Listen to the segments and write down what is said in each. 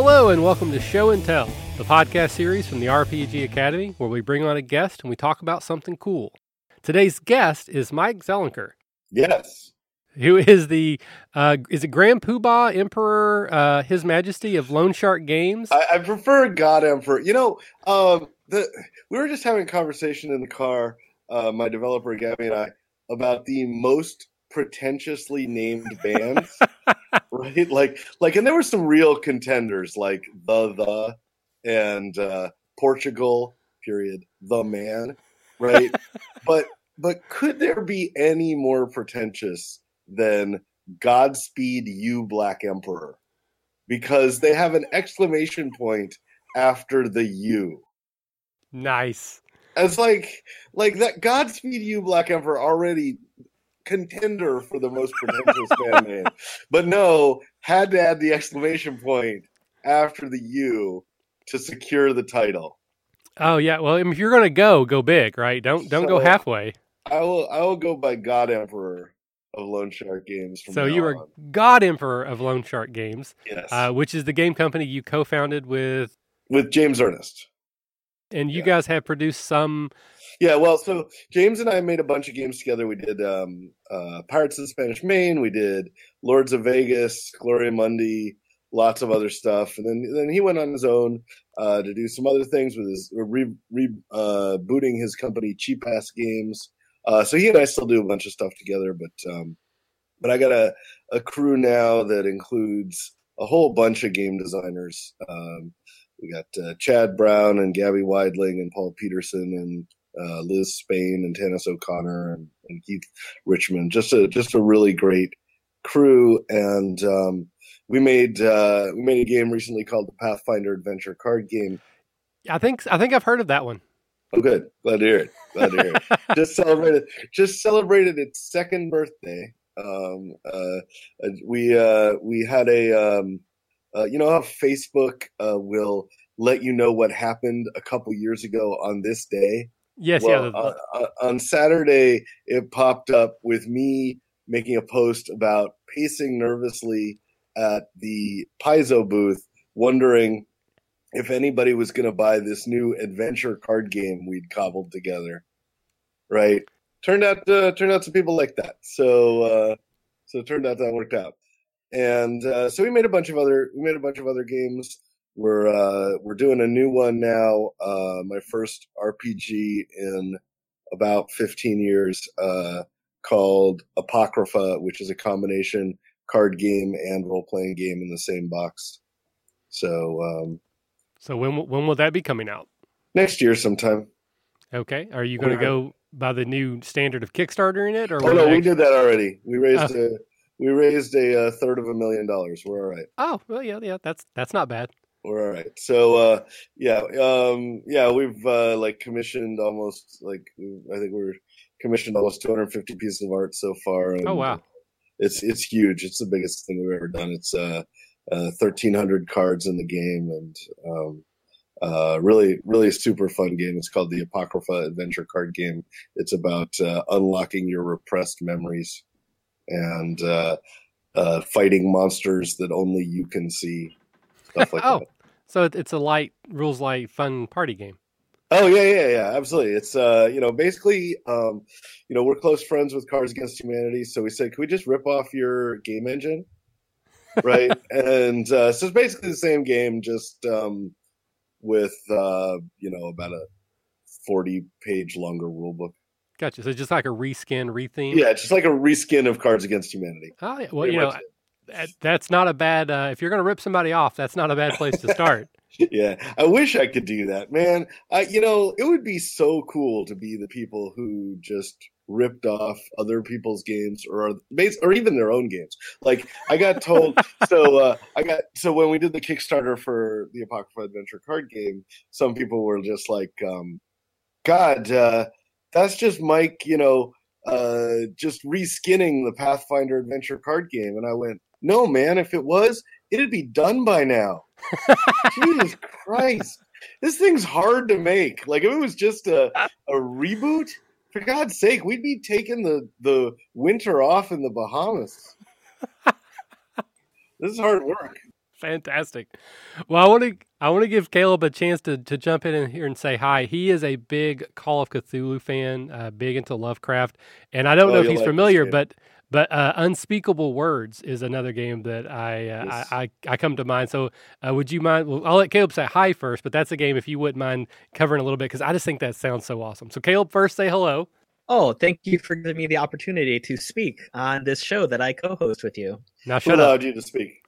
Hello, and welcome to Show and Tell, the podcast series from the RPG Academy, where we bring on a guest and we talk about something cool. Today's guest is Mike Selinker, Yes. who is the uh, is it Grand Poobah Emperor, uh, His Majesty of Lone Shark Games. I, I prefer God Emperor. You know, um, the we were just having a conversation in the car, uh, my developer Gabby and I, about the most pretentiously named bands. right? Like like and there were some real contenders like the the and uh Portugal, period, the man, right? but but could there be any more pretentious than Godspeed you Black Emperor? Because they have an exclamation point after the U. nice. It's like like that Godspeed you Black Emperor already contender for the most pretentious band name. But no, had to add the exclamation point after the U to secure the title. Oh yeah. Well, if you're gonna go, go big, right? Don't don't go halfway. I will I will go by God Emperor of Lone Shark Games from So you are on. God Emperor of Lone Shark Games, yes. uh, which is the game company you co-founded with, with James Ernest. and you Yeah. guys have produced some. Yeah, well, so James and I made a bunch of games together. We did um, uh, Pirates of the Spanish Main. We did Lords of Vegas, Gloria Mundi, lots of other stuff. And then then he went on his own uh, to do some other things with his re, re uh, his company Cheap Ass Games. Uh, so he and I still do a bunch of stuff together. But um, but I got a, a crew now that includes a whole bunch of game designers. Um, we got uh, Chad Brown and Gabby Weidling and Paul Peterson and uh, Liz Spain and Tanis O'Connor and, and Keith Richmond. Just a just a really great crew. And um, we made uh, we made a game recently called the Pathfinder Adventure card game. I think I think I've heard of that one. Oh, good. Glad to hear it. Glad to hear it. just celebrated just celebrated its second birthday. Um, uh, we uh, we had a um, uh, you know how Facebook uh, will let you know what happened a couple years ago on this day. Yes, well, yeah. uh, uh, on Saturday, it popped up with me making a post about pacing nervously at the Paizo booth, wondering if anybody was going to buy this new adventure card game we'd cobbled together. Right? Turned out, uh, turned out some people like that. So, uh, so it turned out that worked out. And uh, so we made a bunch of other, we made a bunch of other games. We're uh, we're doing a new one now. Uh, my first RPG in about 15 years, uh, called Apocrypha, which is a combination card game and role playing game in the same box. So um, so when when will that be coming out? next year sometime. Okay. Are you going to go by the new standard of Kickstarter in it, or Oh no, we did that already. We raised a we raised a, uh third of a million dollars. We're all right. Oh, well, yeah, yeah. That's that's not bad. We're all right. So uh, yeah, um, yeah, we've uh, like commissioned almost like I think we're commissioned almost 250 pieces of art so far. Oh wow. it's it's huge. It's the biggest thing we've ever done. It's uh, uh 1,300 cards in the game, and um, uh, really really super fun game. It's called the Apocrypha Adventure Card Game. It's about uh, unlocking your repressed memories and uh, uh, fighting monsters that only you can see. Stuff like Oh. that. So it's a light rules light fun party game. Oh yeah, yeah, yeah, absolutely. It's uh, you know, basically, um, you know, we're close friends with Cards Against Humanity, so we said, can we just rip off your game engine, right? and uh, so it's basically the same game, just um, with uh, you know, about a forty-page longer rule book. Gotcha. So just like a reskin, retheme. Yeah, just like a reskin of Cards Against Humanity. Oh, yeah. Well, Pretty you know, that's not a bad. Uh, if you're going to rip somebody off, that's not a bad place to start. yeah, I wish I could do that, man. I, you know, it would be so cool to be the people who just ripped off other people's games or or even their own games. Like I got told, so uh, I got so when we did the Kickstarter for the Apocrypha Adventure card game, some people were just like, um, "God, uh, that's just Mike," you know. Uh, just reskinning the Pathfinder Adventure card game, and I went, "No, man! If it was, it'd be done by now." Jesus Christ. This thing's hard to make. Like if it was just a, a reboot, for God's sake, we'd be taking the, the winter off in the Bahamas. this is hard work. Fantastic. Well, I want to I want to give Caleb a chance to to jump in here and say hi. He is a big Call of Cthulhu fan, uh, big into Lovecraft, and I don't oh, know if he's like familiar, but but uh, Unspeakable Words is another game that I uh, yes. I, I, I come to mind. So uh, would you mind? Well, I'll let Caleb say hi first, but that's a game if you wouldn't mind covering a little bit because I just think that sounds so awesome. So Caleb, first say hello. Oh, thank you for giving me the opportunity to speak on this show that I co-host with you. Now, shut Who allowed up. you to speak?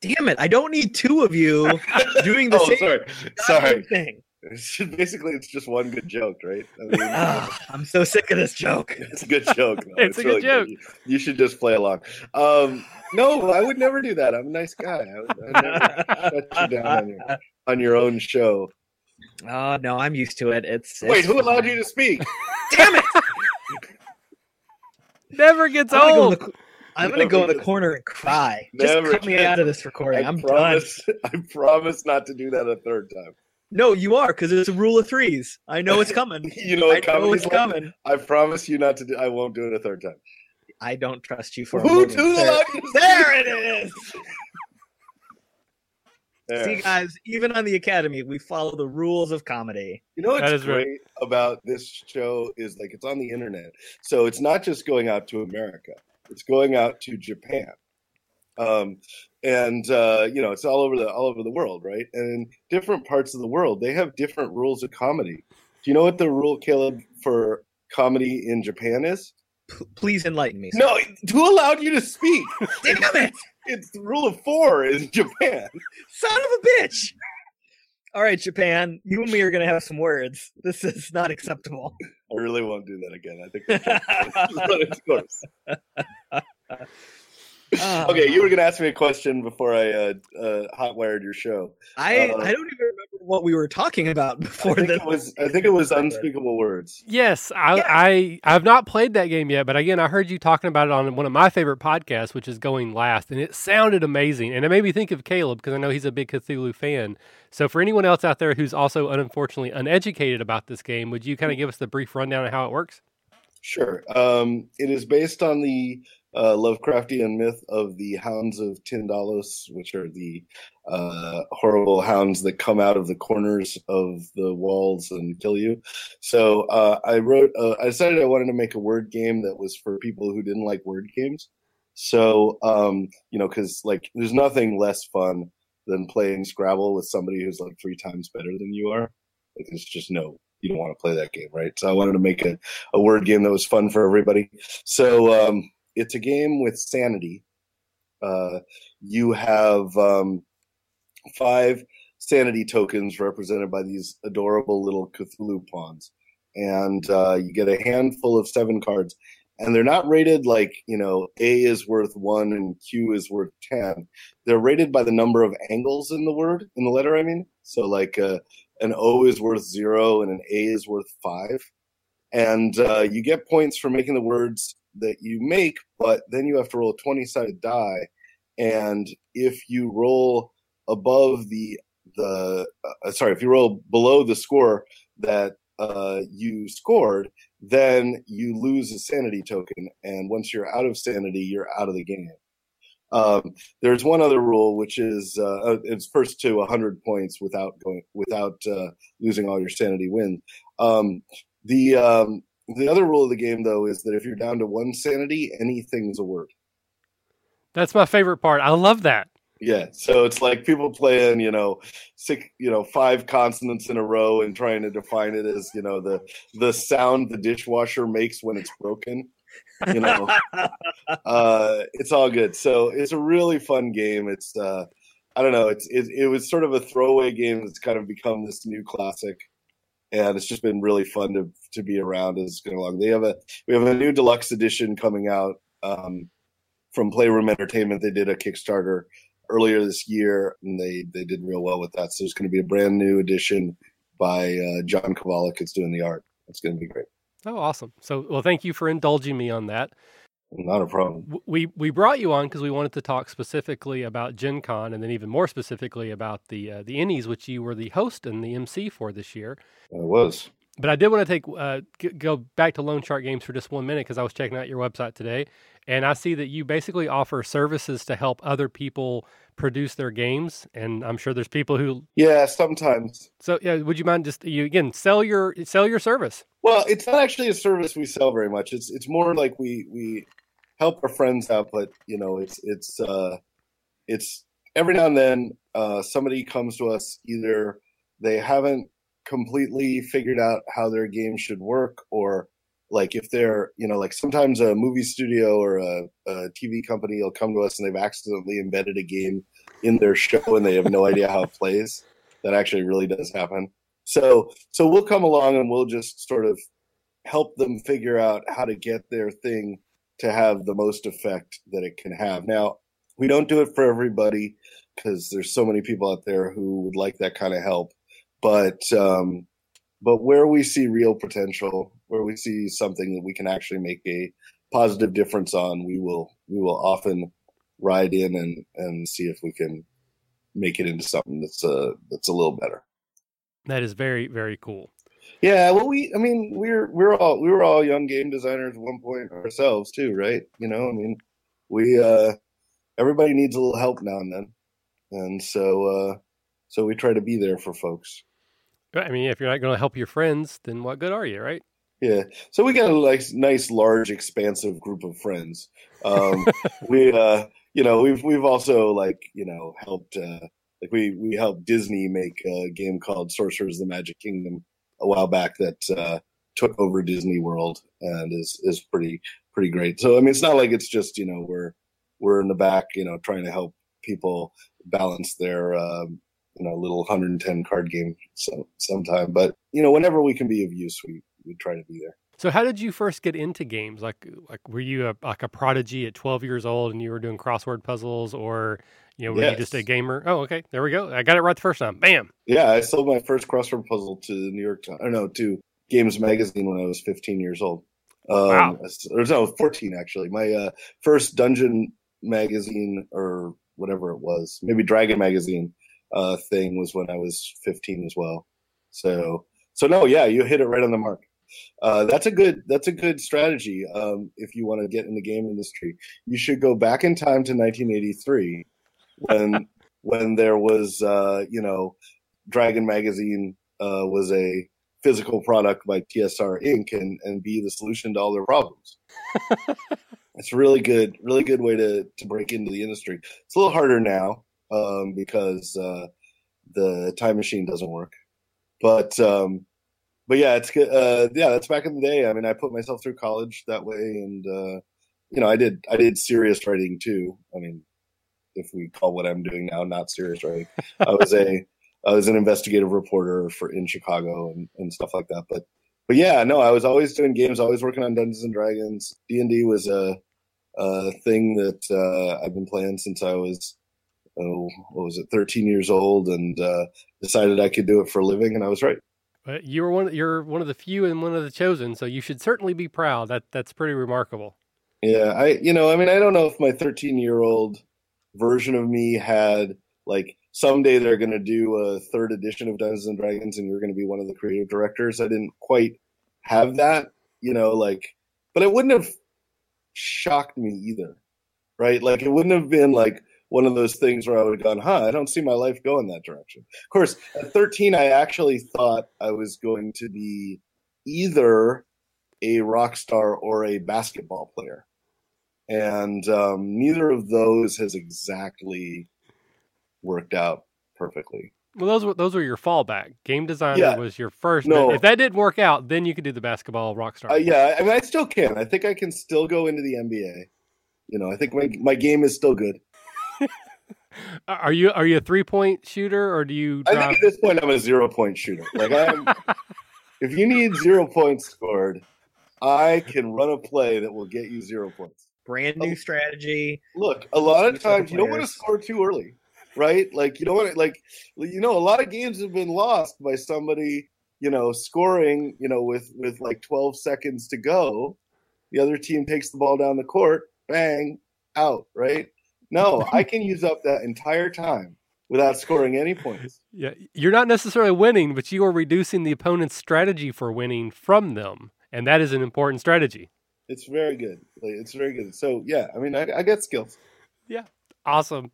Damn it! I don't need two of you doing the oh, same sorry. sorry. thing. Basically, it's just one good joke, right? I mean, oh, I'm so sick of this joke. It's a good joke. it's, it's, a really good joke. Good. You, should just play along. Um, no, I would never do that. I'm a nice guy. I would I'd never shut you down on your, on your own show. Oh no, I'm used to it. It's, it's wait, who allowed you to speak? Damn it! Never gets I'm old. Gonna the, I'm gonna go in the corner and cry. Just Never cut me out of this recording. I I'm promise, done. I promise not to do that a third time. No, you are because it's a rule of threes. I know it's coming. you know, I know it's coming. I promise you not to. do I won't do it a third time. I don't trust you for a Who, moment. Who there, there it is. There. See, guys, even on the Academy, we follow the rules of comedy. You know what's great right. about this show is like it's on the internet, so it's not just going out to America; it's going out to Japan, um, and uh, you know it's all over the all over the world, right? And in different parts of the world, they have different rules of comedy. Do you know what the rule, Caleb, for comedy in Japan is? P- please enlighten me. Sir. No, who allowed you to speak? Damn it! It's the rule of four in Japan. Son of a bitch. All right, Japan, you and me are going to have some words. This is not acceptable. I really won't do that again. I think that's Oh, okay, you were going to ask me a question before I uh, uh, hotwired your show. I uh, I don't even remember what we were talking about before. I think it was I think it was unspeakable words. Yes, I, yeah. I I have not played that game yet, but again, I heard you talking about it on one of my favorite podcasts, which is Going Last, and it sounded amazing, and it made me think of Caleb because I know he's a big Cthulhu fan. So, for anyone else out there who's also unfortunately uneducated about this game, would you kind of give us the brief rundown of how it works? Sure. Um, it is based on the uh, Lovecraftian myth of the hounds of Tindalos, which are the uh, horrible hounds that come out of the corners of the walls and kill you. So uh, I wrote, uh, I decided I wanted to make a word game that was for people who didn't like word games. So, um, you know, because like there's nothing less fun than playing Scrabble with somebody who's like three times better than you are. Like, just no you don't want to play that game, right? So I wanted to make a, a word game that was fun for everybody. So um, it's a game with sanity. Uh, you have um, five sanity tokens represented by these adorable little Cthulhu pawns, and uh, you get a handful of seven cards. And they're not rated like you know A is worth one and Q is worth ten. They're rated by the number of angles in the word in the letter. I mean, so like uh, an O is worth zero and an A is worth five, and uh, you get points for making the words that you make, but then you have to roll a 20 sided die. And if you roll above the, the uh, sorry, if you roll below the score that uh, you scored, then you lose a sanity token. And once you're out of sanity, you're out of the game. Um, there's one other rule, which is uh, uh it's first to 100 points without going without uh, losing all your sanity wins. Um, the um, the other rule of the game, though, is that if you're down to one sanity, anything's a word. That's my favorite part. I love that. Yeah, so it's like people playing, you know, six, you know, five consonants in a row and trying to define it as, you know, the the sound the dishwasher makes when it's broken. You know, uh, it's all good. So it's a really fun game. It's, uh, I don't know, it's it, it was sort of a throwaway game that's kind of become this new classic and it's just been really fun to to be around as going along. They have a we have a new deluxe edition coming out um, from Playroom Entertainment. They did a Kickstarter earlier this year, and they they did real well with that. So there's going to be a brand new edition by uh, John Kovalic. It's doing the art. It's going to be great. Oh, awesome! So, well, thank you for indulging me on that. Not a problem. We we brought you on because we wanted to talk specifically about Gen Con and then even more specifically about the uh, the Ennies, which you were the host and the MC for this year. I was. but I did want to take uh, g- go back to Lone Shark Games for just one minute because I was checking out your website today, and I see that you basically offer services to help other people produce their games. And I'm sure there's people who yeah sometimes. So yeah, would you mind just you again sell your sell your service? Well, it's not actually a service we sell very much. It's it's more like we we help our friends out, but you know it's it's uh it's every now and then uh, somebody comes to us either they haven't completely figured out how their game should work or like if they're you know like sometimes a movie studio or a, a, tv company will come to us and they've accidentally embedded a game in their show and they have no idea how it plays. That actually really does happen. So so we'll come along and we'll just sort of help them figure out how to get their thing to have the most effect that it can have now we don't do it for everybody because there's so many people out there who would like that kind of help. But um, but where we see real potential, where we see something that we can actually make a positive difference on, we will we will often ride in and and see if we can make it into something that's a uh, that's a little better. That is very very cool. Yeah, well, we I mean we're we're all we were all young game designers at one point ourselves too, right? You know, I mean we uh everybody needs a little help now and then and so uh, so we try to be there for folks. I mean, if you're not going to help your friends, then what good are you, right? Yeah. So we got a nice, nice, large, expansive group of friends. Um, we, uh, you know, we've we've also like you know helped uh, like we we helped Disney make a game called Sorcerers of the Magic Kingdom a while back that uh, took over Disney World and is is pretty pretty great. So I mean, it's not like it's just you know we're we're in the back, you know, trying to help people balance their um, you know little 110 card game some sometime. But you know, whenever we can be of use, we we try to be there. So how did you first get into games? Like like were you a, like a prodigy at 12 years old and you were doing crossword puzzles or you know, were yes. you just a gamer? Oh, okay. There we go. I got it right the first time. Bam. Yeah, I sold my first crossword puzzle to the New York Times. I know to Games Magazine when I was 15 years old. Um, wow. Or no, 14 actually. My uh, first dungeon magazine or whatever it was, maybe Dragon magazine uh, thing was when I was 15 as well. So so no, yeah, you hit it right on the mark. Uh, that's a good that's a good strategy um, if you want to get in the game industry. You should go back in time to 1983 when when there was uh, you know Dragon magazine uh, was a physical product by TSR Inc. and and be the solution to all their problems. it's a really good, really good way to to break into the industry. It's a little harder now um, because uh, the time machine doesn't work, but um, but yeah, it's. Uh, yeah, that's back in the day. I mean, I put myself through college that way, and uh, you know, I did I did serious writing too. I mean, if we call what I'm doing now not serious writing, I was a I was an investigative reporter for in Chicago and, and stuff like that. But but yeah, no, I was always doing games, always working on Dungeons and Dragons. D and D was a, a thing that uh, I've been playing since I was oh, what was it, 13 years old, and uh, decided I could do it for a living, and I was right. But you were one. You're one of the few and one of the chosen, so you should certainly be proud. That that's pretty remarkable. Yeah, I you know, I mean, I don't know if my 13 year old version of me had like someday they're going to do a third edition of Dungeons and Dragons, and you're going to be one of the creative directors. I didn't quite have that, you know, like, but it wouldn't have shocked me either, right? Like, it wouldn't have been like one of those things where I would have gone, huh, I don't see my life going that direction. Of course, at 13, I actually thought I was going to be either a rock star or a basketball player. And um, neither of those has exactly worked out perfectly. Well, those were those were your fallback. Game designer yeah. was your first. No. if that didn't work out, then you could do the basketball rock star. Uh, yeah, I mean, I still can. I think I can still go into the NBA. You know, I think my my game is still good. are you are you a three point shooter or do you? Drop... I think at this point I'm a zero point shooter. Like I'm, if you need zero points scored, I can run a play that will get you zero points. Brand oh, new oh, strategy. Look, a lot of times you don't want to score too early right? Like you know what? Like you know, a lot of games have been lost by somebody you know scoring you know with with like 12 seconds to go. The other team takes the ball down the court, bang, out, right? No, I can use up that entire time without scoring any points. Yeah, you're not necessarily winning, but you are reducing the opponent's strategy for winning from them, and that is an important strategy. It's very good. It's very good. So yeah, I mean, I, I get skills. Yeah, awesome.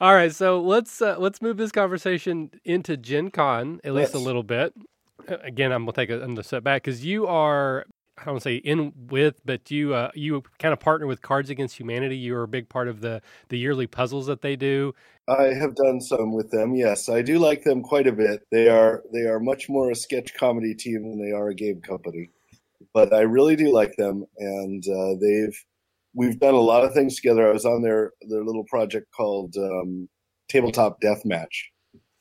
All right, so let's uh, let's move this conversation into Gen Con at least yes. a little bit. Again, I'm gonna take a, I'm gonna step back because you are I don't say in with, but you uh, you kind of partner with Cards Against Humanity. You're a big part of the the yearly puzzles that they do. I have done some with them. Yes, I do like them quite a bit. They are they are much more a sketch comedy team than they are a game company, but I really do like them, and uh, they've we've done a lot of things together. I was on their their little project called um, Tabletop Deathmatch,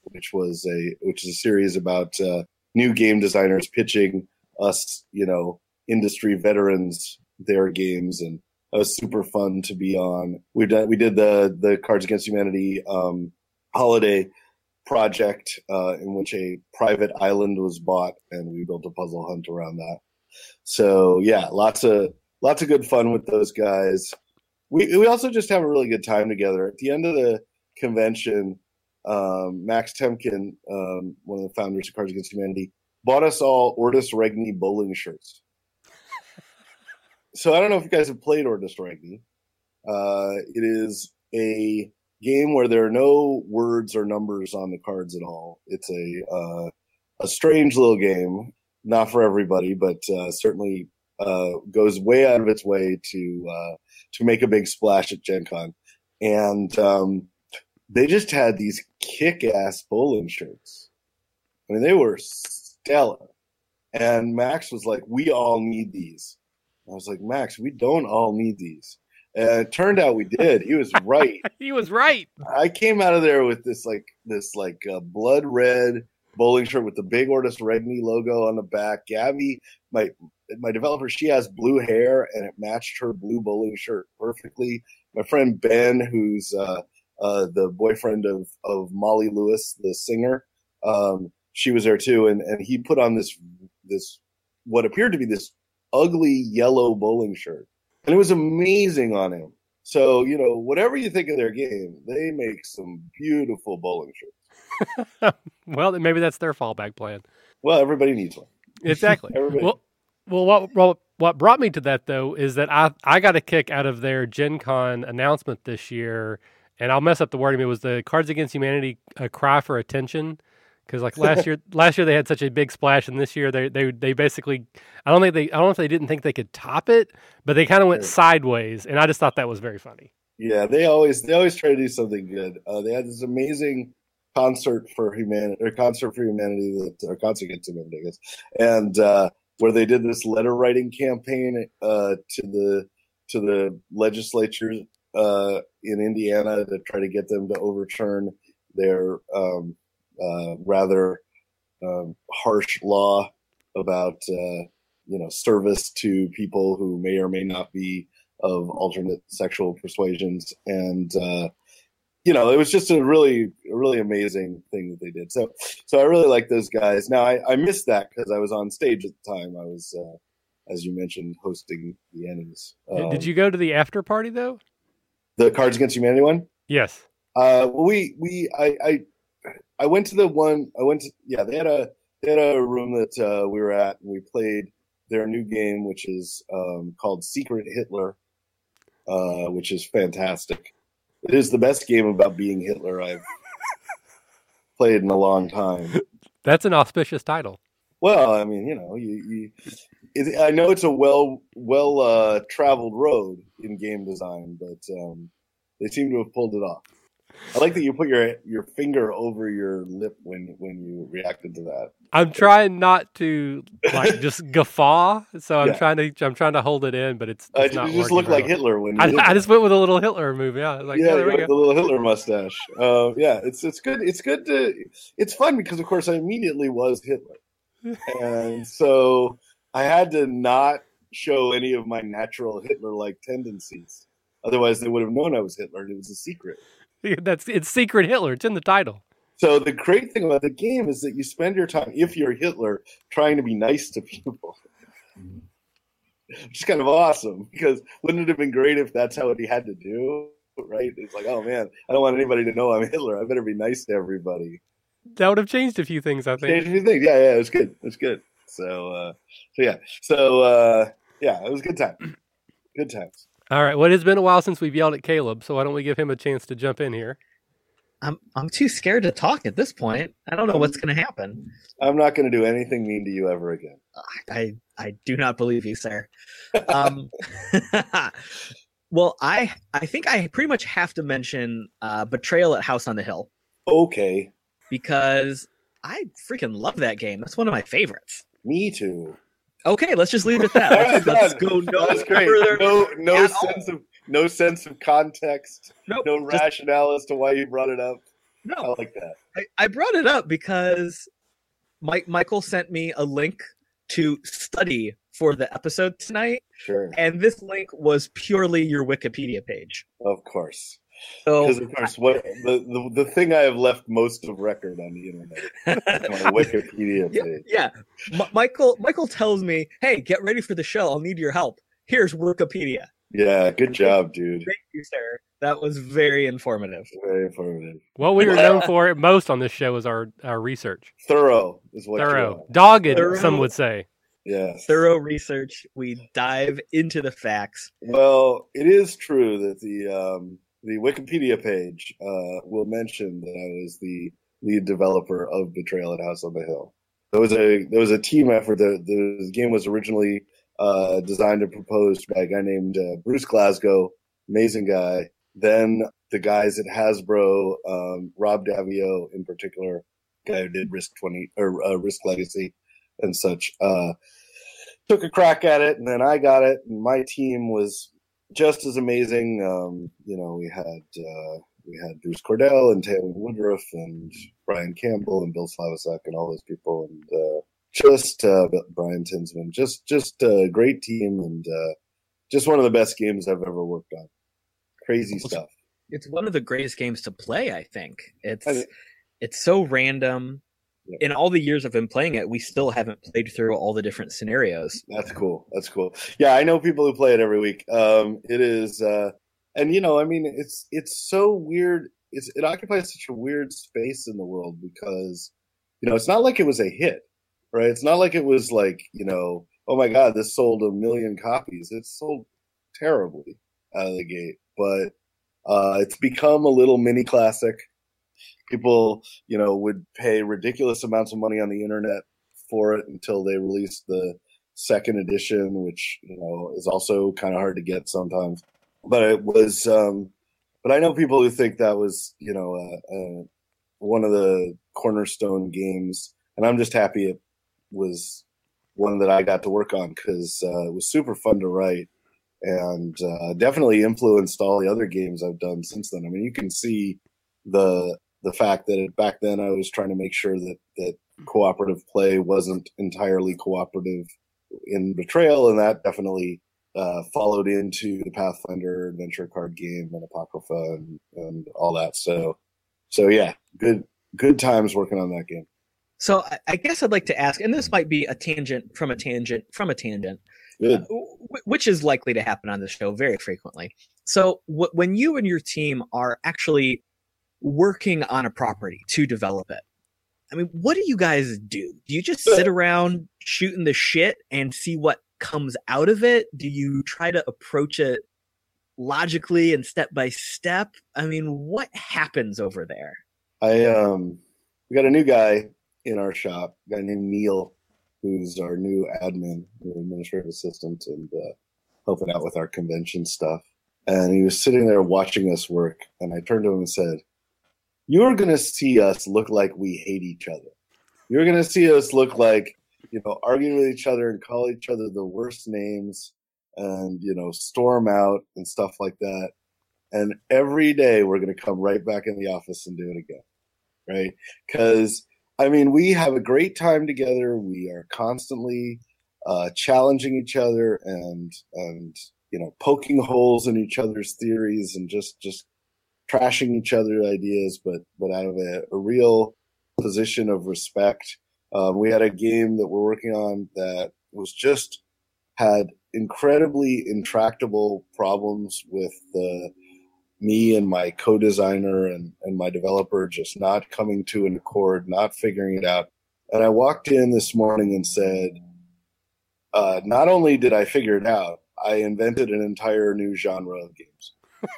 which was a which is a series about uh, new game designers pitching us, you know, industry veterans their games and that was super fun to be on. We did we did the the Cards Against Humanity um, holiday project uh, in which a private island was bought and we built a puzzle hunt around that. So yeah, lots of lots of good fun with those guys. We we also just have a really good time together. At the end of the convention, um, Max Temkin, um, one of the founders of Cards Against Humanity, bought us all Ortus Regni bowling shirts so I don't know if you guys have played Ortus Regni. Uh, it is a game where there are no words or numbers on the cards at all. It's a uh, a strange little game, not for everybody, but uh, certainly uh, goes way out of its way to uh, to make a big splash at Gen Con. And um, they just had these kick ass bowling shirts. I mean, they were stellar. And Max was like, "We all need these." I was like, Max, we don't all need these. And it turned out we did. He was right. he was right. I came out of there with this like this like uh, blood red bowling shirt with the big Ortus Regni logo on the back. Gabby, my my developer, she has blue hair and it matched her blue bowling shirt perfectly. My friend Ben, who's uh, uh, the boyfriend of of Molly Lewis, the singer, um, she was there too, and and he put on this this what appeared to be this ugly yellow bowling shirt. And it was amazing on him. So, you know, whatever you think of their game, they make some beautiful bowling shirts. well, maybe that's their fallback plan. Well, everybody needs one. Exactly. well, well, what, what brought me to that though is that I I got a kick out of their Gen Con announcement this year, and I'll mess up the wording. It was the Cards Against Humanity a cry for attention because like last year, last year they had such a big splash, and this year they they they basically, I don't think they, I don't know if they didn't think they could top it, but they kind of went sideways, and I just thought that was very funny. Yeah, they always they always try to do something good. Uh, they had this amazing concert for humanity or concert for humanity that or concert against humanity, I guess, and uh, where they did this letter writing campaign uh, to the to the legislature uh, in Indiana to try to get them to overturn their um, uh, rather um, harsh law about uh, you know service to people who may or may not be of alternate sexual persuasions. And uh, you know it was just a really really amazing thing that they did so so i really like those guys now i, I missed that because i was on stage at the time i was uh, as you mentioned hosting the Ennies. Um, did you go to the after party though the cards against humanity one yes uh, we we I, I I went to the one. I went to yeah. They had a they had a room that uh, we were at, and we played their new game, which is um, called Secret Hitler, uh, which is fantastic. It is the best game about being Hitler I've played in a long time. That's an auspicious title. Well, I mean, you know, you, you it, I know it's a well well uh, traveled road in game design, but um, they seem to have pulled it off. I like that you put your your finger over your lip when when you reacted to that. I'm trying not to like just guffaw, so I'm yeah. trying to I'm trying to hold it in, but it's, it's uh, not. You just look like Hitler when you I, I, just went with a little Hitler move. Yeah, like, yeah, the little Hitler mustache. Uh, yeah, it's it's good. It's good to. It's fun because of course I immediately was Hitler, and so I had to not show any of my natural Hitler-like tendencies. Otherwise, they would have known I was Hitler, and it was a secret. That's it's Secret Hitler. It's in the title. So the great thing about the game is that you spend your time, if you're Hitler, trying to be nice to people. Which is kind of awesome because wouldn't it have been great if that's how he had to do? right? It's like, oh man, I don't want anybody to know I'm Hitler. I better be nice to everybody. That would have changed a few things, I think. Changed a few things. Yeah, yeah, it was good. It was good. So, uh, so yeah, so uh, yeah, it was a good time. Good times. All right. Well, it's been a while since we've yelled at Caleb, so why don't we give him a chance to jump in here? I'm I'm too scared to talk at this point. I don't know what's going to happen. I'm not going to do anything mean to you ever again. I I do not believe you, sir. Um, well, I I think I pretty much have to mention uh, Betrayal at House on the Hill. Okay. Because I freaking love that game. That's one of my favorites. Me too. Okay, let's just leave it at that. Let's, let's go no That's great. further. No, no sense all. of no sense of context. Nope, no just, rationale as to why you brought it up. No, I like that. I, I brought it up because Mike Michael sent me a link to study for the episode tonight. Sure. And this link was purely your Wikipedia page. Of course. Because so, of course, what the, the, the thing I have left most of record on the internet, my Wikipedia page. Yeah, yeah. M- Michael Michael tells me, "Hey, get ready for the show. I'll need your help. Here's Wikipedia." Yeah, good job, dude. Thank you, sir. That was very informative. Very informative. What we were known for most on this show is our our research. Thorough is what. Thorough, dogged. Thorough. Some would say. Yes. Thorough research. We dive into the facts. Well, it is true that the um, the Wikipedia page uh, will mention that I was the lead developer of Betrayal at House on the Hill. There was a there was a team effort. The, the game was originally uh, designed and proposed by a guy named uh, Bruce Glasgow, amazing guy. Then the guys at Hasbro, um, Rob Daviau in particular, guy who did Risk Twenty or uh, Risk Legacy and such, uh, took a crack at it, and then I got it, and my team was just as amazing. Um, you know, we had uh, we had Bruce Cordell and Taylor Woodruff and Brian Campbell and Bill Slavicsek and all those people, and uh, just uh, Brian Tinsman, just just a great team, and uh, just one of the best games I've ever worked on. Crazy stuff. It's one of the greatest games to play. I think it's I mean, it's so random in all the years I've been playing it, we still haven't played through all the different scenarios. That's cool. That's cool. Yeah, I know people who play it every week. Um, it is, uh, and you know, I mean, it's it's so weird. It's it occupies such a weird space in the world because you know it's not like it was a hit, right? It's not like it was like you know, oh my god, this sold a million copies. It sold terribly out of the gate, but uh, it's become a little mini classic people, you know, would pay ridiculous amounts of money on the internet for it until they released the second edition, which you know is also kind of hard to get sometimes. But it was, um, but I know people who think that was, you know, uh, uh, one of the cornerstone games, and I'm just happy it was one that I got to work on because uh, it was super fun to write and uh, definitely influenced all the other games I've done since then. I mean, you can see the the fact that back then I was trying to make sure that that cooperative play wasn't entirely cooperative in Betrayal, and that definitely uh, followed into the Pathfinder adventure card game and Apocrypha and, and all that. So, so yeah, good good times working on that game. So I guess I'd like to ask, and this might be a tangent from a tangent from a tangent, uh, which is likely to happen on the show very frequently. So w- when you and your team are actually working on a property to develop it. I mean, what do you guys do? Do you just sit around shooting the shit and see what comes out of it? Do you try to approach it logically and step by step? I mean, what happens over there? I um we got a new guy in our shop, a guy named Neil, who's our new admin, new administrative assistant, and uh, helping out with our convention stuff. And he was sitting there watching us work, and I turned to him and said, you're going to see us look like we hate each other. You're going to see us look like, you know, arguing with each other and call each other the worst names and, you know, storm out and stuff like that. And every day we're going to come right back in the office and do it again. Right. Cause I mean, we have a great time together. We are constantly uh, challenging each other and, and, you know, poking holes in each other's theories and just, just trashing each other's ideas, but but out of a, a real position of respect. Um, we had a game that we're working on that was just had incredibly intractable problems with the me and my co-designer and, and my developer just not coming to an accord, not figuring it out. And I walked in this morning and said, uh, not only did I figure it out, I invented an entire new genre of games.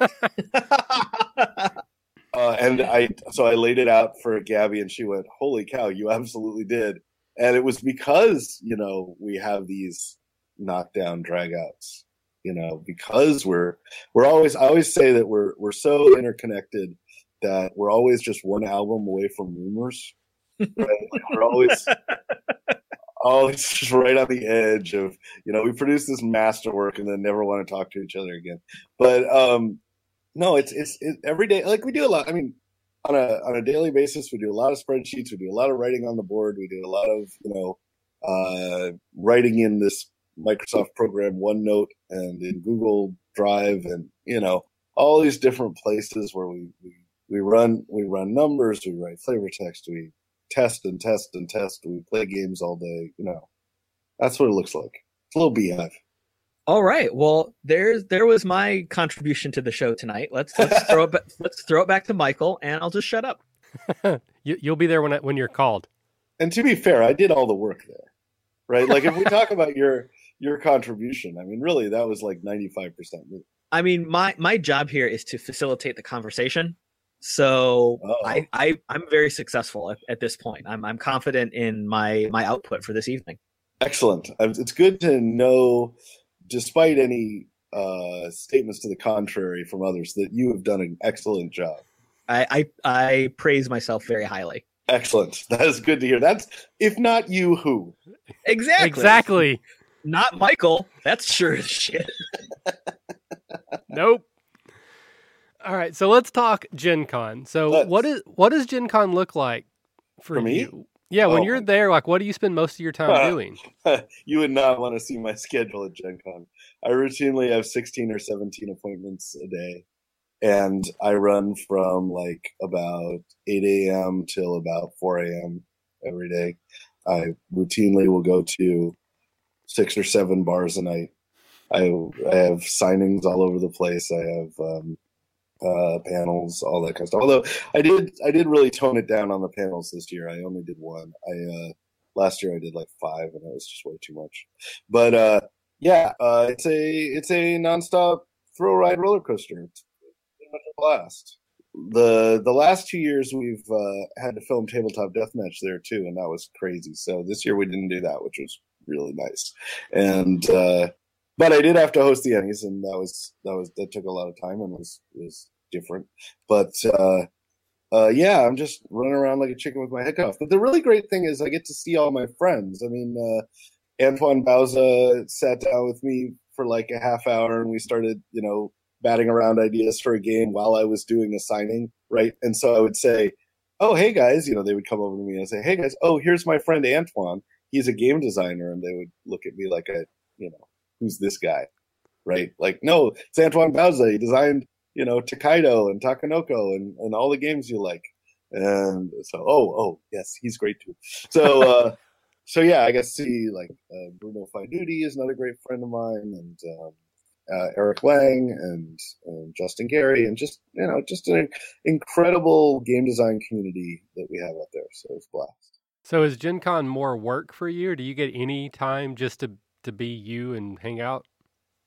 uh, and I so I laid it out for Gabby, and she went, "Holy cow, you absolutely did!" And it was because you know we have these knockdown dragouts, you know, because we're we're always I always say that we're we're so interconnected that we're always just one album away from rumors. Right? we're always always just right on the edge of you know we produce this masterwork and then never want to talk to each other again. But um no, it's it's it, every day. Like we do a lot. I mean, on a on a daily basis, we do a lot of spreadsheets. We do a lot of writing on the board. We do a lot of you know uh, writing in this Microsoft program OneNote and in Google Drive, and you know all these different places where we we, we run we run numbers. We write flavor text. We test and test and test. We play games all day. You know, that's what it looks like. It's a little beehive. All right. Well, there's there was my contribution to the show tonight. Let's let's throw it back, let's throw it back to Michael, and I'll just shut up. you, will be there when I, when you're called. And to be fair, I did all the work there, right? Like if we talk about your your contribution, I mean, really, that was like ninety five percent me. I mean, my my job here is to facilitate the conversation. So oh. I, I I'm very successful at, at this point. I'm I'm confident in my my output for this evening. Excellent. It's good to know despite any uh, statements to the contrary from others, that you have done an excellent job. I, I, I praise myself very highly. Excellent. That is good to hear. That's if not you, who? Exactly. Exactly. Not Michael. That's sure as shit. nope. All right, so let's talk Gen Con. So let's. what is what does Gen Con look like for, for me? You? Yeah, when oh. you're there, like, what do you spend most of your time uh, doing? you would not want to see my schedule at Gen Con. I routinely have 16 or 17 appointments a day. And I run from like about 8 a.m. till about 4 a.m. every day. I routinely will go to six or seven bars a night. I, I have signings all over the place. I have um, uh, panels, all that kind of stuff. Although I did, I did really tone it down on the panels this year. I only did one. I uh, last year I did like five, and it was just way too much. But uh, yeah, uh, it's a it's a nonstop thrill ride roller coaster. It's a blast. The the last two years we've uh, had to film tabletop deathmatch there too, and that was crazy. So this year we didn't do that, which was really nice. And uh, but I did have to host the Ennies, and that was that was that took a lot of time and was was different. But uh, uh, yeah, I'm just running around like a chicken with my head cut off. But the really great thing is I get to see all my friends. I mean, uh, Antoine Bauza sat down with me for like a half hour, and we started, you know, batting around ideas for a game while I was doing a signing, right? And so I would say, "Oh, hey guys," you know, they would come over to me and say, "Hey guys, oh, here's my friend Antoine. He's a game designer," and they would look at me like a, you know, who's this guy? Right? Like, no, it's Antoine Bauza. He designed, you know, Tokaido and Takenoko and, and all the games you like. And so, oh, oh, yes, he's great too. So, uh, so yeah, I guess see like uh, Bruno Faidutti is another great friend of mine, and um, uh, Eric Lang and, and, Justin Gary, and just you know, just an incredible game design community that we have out there. So it's blast. So is Gen Con more work for you, do you get any time just to to be you and hang out?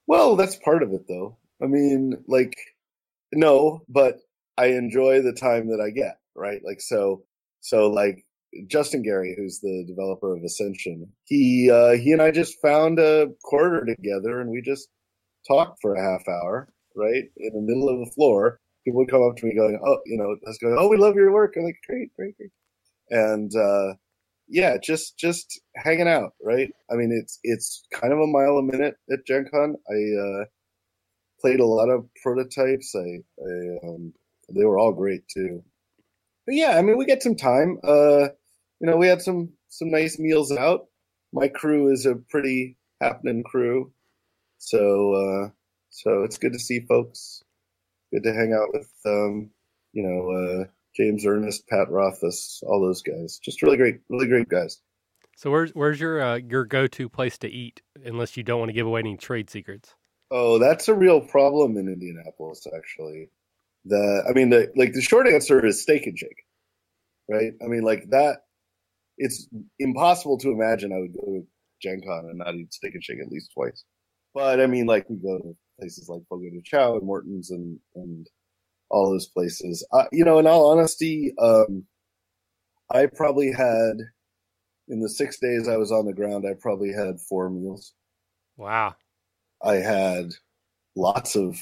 Well, that's part of it, though. I mean, like, no, but I enjoy the time that I get, right? Like, so, so like Justin Gary, who's the developer of Ascension, he uh, he and I just found a quarter together, and we just talked for a half hour, right, in the middle of the floor. People would come up to me going, "Oh, you know, I was going, oh, we love your work." I'm like, "Great, great, great," and uh, yeah, just just hanging out, right? I mean, it's it's kind of a mile a minute at Gen Con. I uh, played a lot of prototypes. I, I um, they were all great too. But yeah, I mean, we get some time. Uh, you know, we had some some nice meals out. My crew is a pretty happening crew, so uh, so it's good to see folks. Good to hang out with um, you know uh, James Ernest, Pat Rothfuss, all those guys. Just really great, really great guys. So where's where's your uh, your go to place to eat? Unless you don't want to give away any trade secrets. Oh, that's a real problem in Indianapolis, actually. the I mean the like the short answer is Steak and Shake, right? I mean like that. It's impossible to imagine I would go to Gen Con and not eat Steak and Shake at least twice. But I mean, like we go to places like Fogo de Chao and Morton's and and all those places. Uh, you know, in all honesty, um, I probably had in the six days I was on the ground, I probably had four meals. Wow. I had lots of,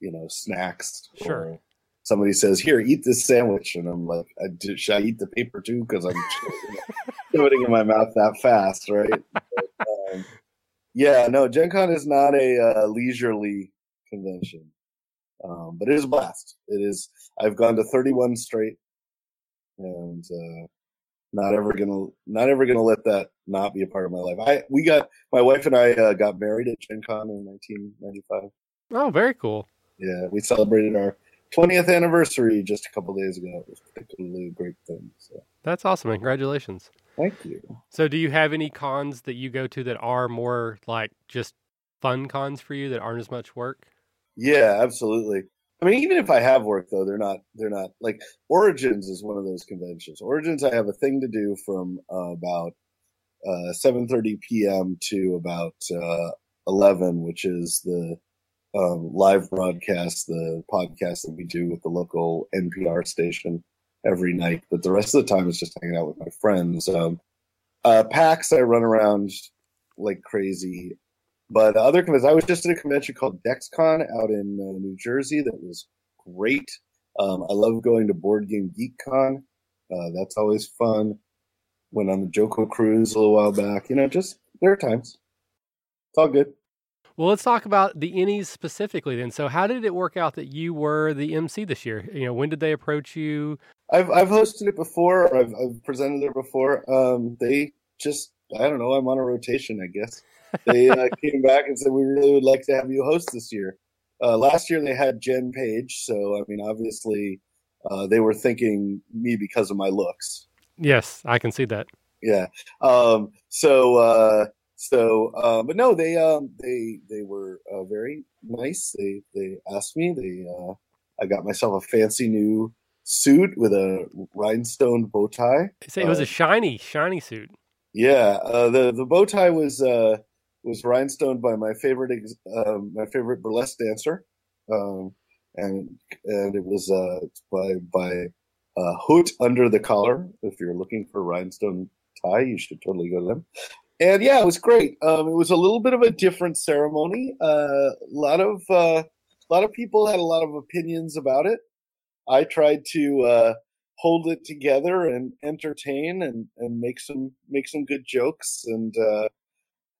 you know, snacks. Sure. somebody says, "Here, eat this sandwich," and I'm like, I, "Should I eat the paper too?" Because I'm putting in my mouth that fast, right? But, um, yeah, no, Gen Con is not a uh, leisurely convention, um, but it is a blast. It is. I've gone to 31 straight, and uh, not ever gonna not ever gonna let that not be a part of my life. I we got my wife and I uh, got married at Gen Con in 1995. Oh, very cool. Yeah, we celebrated our 20th anniversary just a couple days ago. It was particularly a great thing. So that's awesome. Congratulations. Thank you. So, do you have any cons that you go to that are more like just fun cons for you that aren't as much work? Yeah, absolutely. I mean, even if I have work though, they're not. They're not like Origins is one of those conventions. Origins, I have a thing to do from uh, about uh, 7:30 p.m. to about uh, 11, which is the um, live broadcast, the podcast that we do with the local NPR station every night. But the rest of the time is just hanging out with my friends. Um, uh, PAX, I run around like crazy. But other conventions, I was just at a convention called DexCon out in uh, New Jersey that was great. Um, I love going to Board Game Geek Con. Uh, that's always fun. Went on the JoCo cruise a little while back. You know, just there are times. It's all good. Well, let's talk about the Ennies specifically then. So, how did it work out that you were the MC this year? You know, when did they approach you? I've I've hosted it before. I've I've presented there before. Um, they just I don't know. I'm on a rotation, I guess they uh, came back and said we really would like to have you host this year. Uh, last year they had Jen Page, so I mean, obviously uh, they were thinking me because of my looks. Yes, I can see that. Yeah. Um, so uh, so, uh, but no, they um, they they were uh, very nice. They they asked me. They I got myself a fancy new suit with a rhinestone bow tie. It was a shiny, shiny suit. Yeah, uh, the the bow tie was uh, was rhinestoned by my favorite um, my favorite burlesque dancer, um, and and it was uh, by by uh, Hoot under the collar. If you're looking for rhinestone tie, you should totally go to them. And yeah, it was great. Um, it was a little bit of a different ceremony. Uh, a lot of uh, a lot of people had a lot of opinions about it. I tried to uh, hold it together and entertain and, and make some make some good jokes and uh,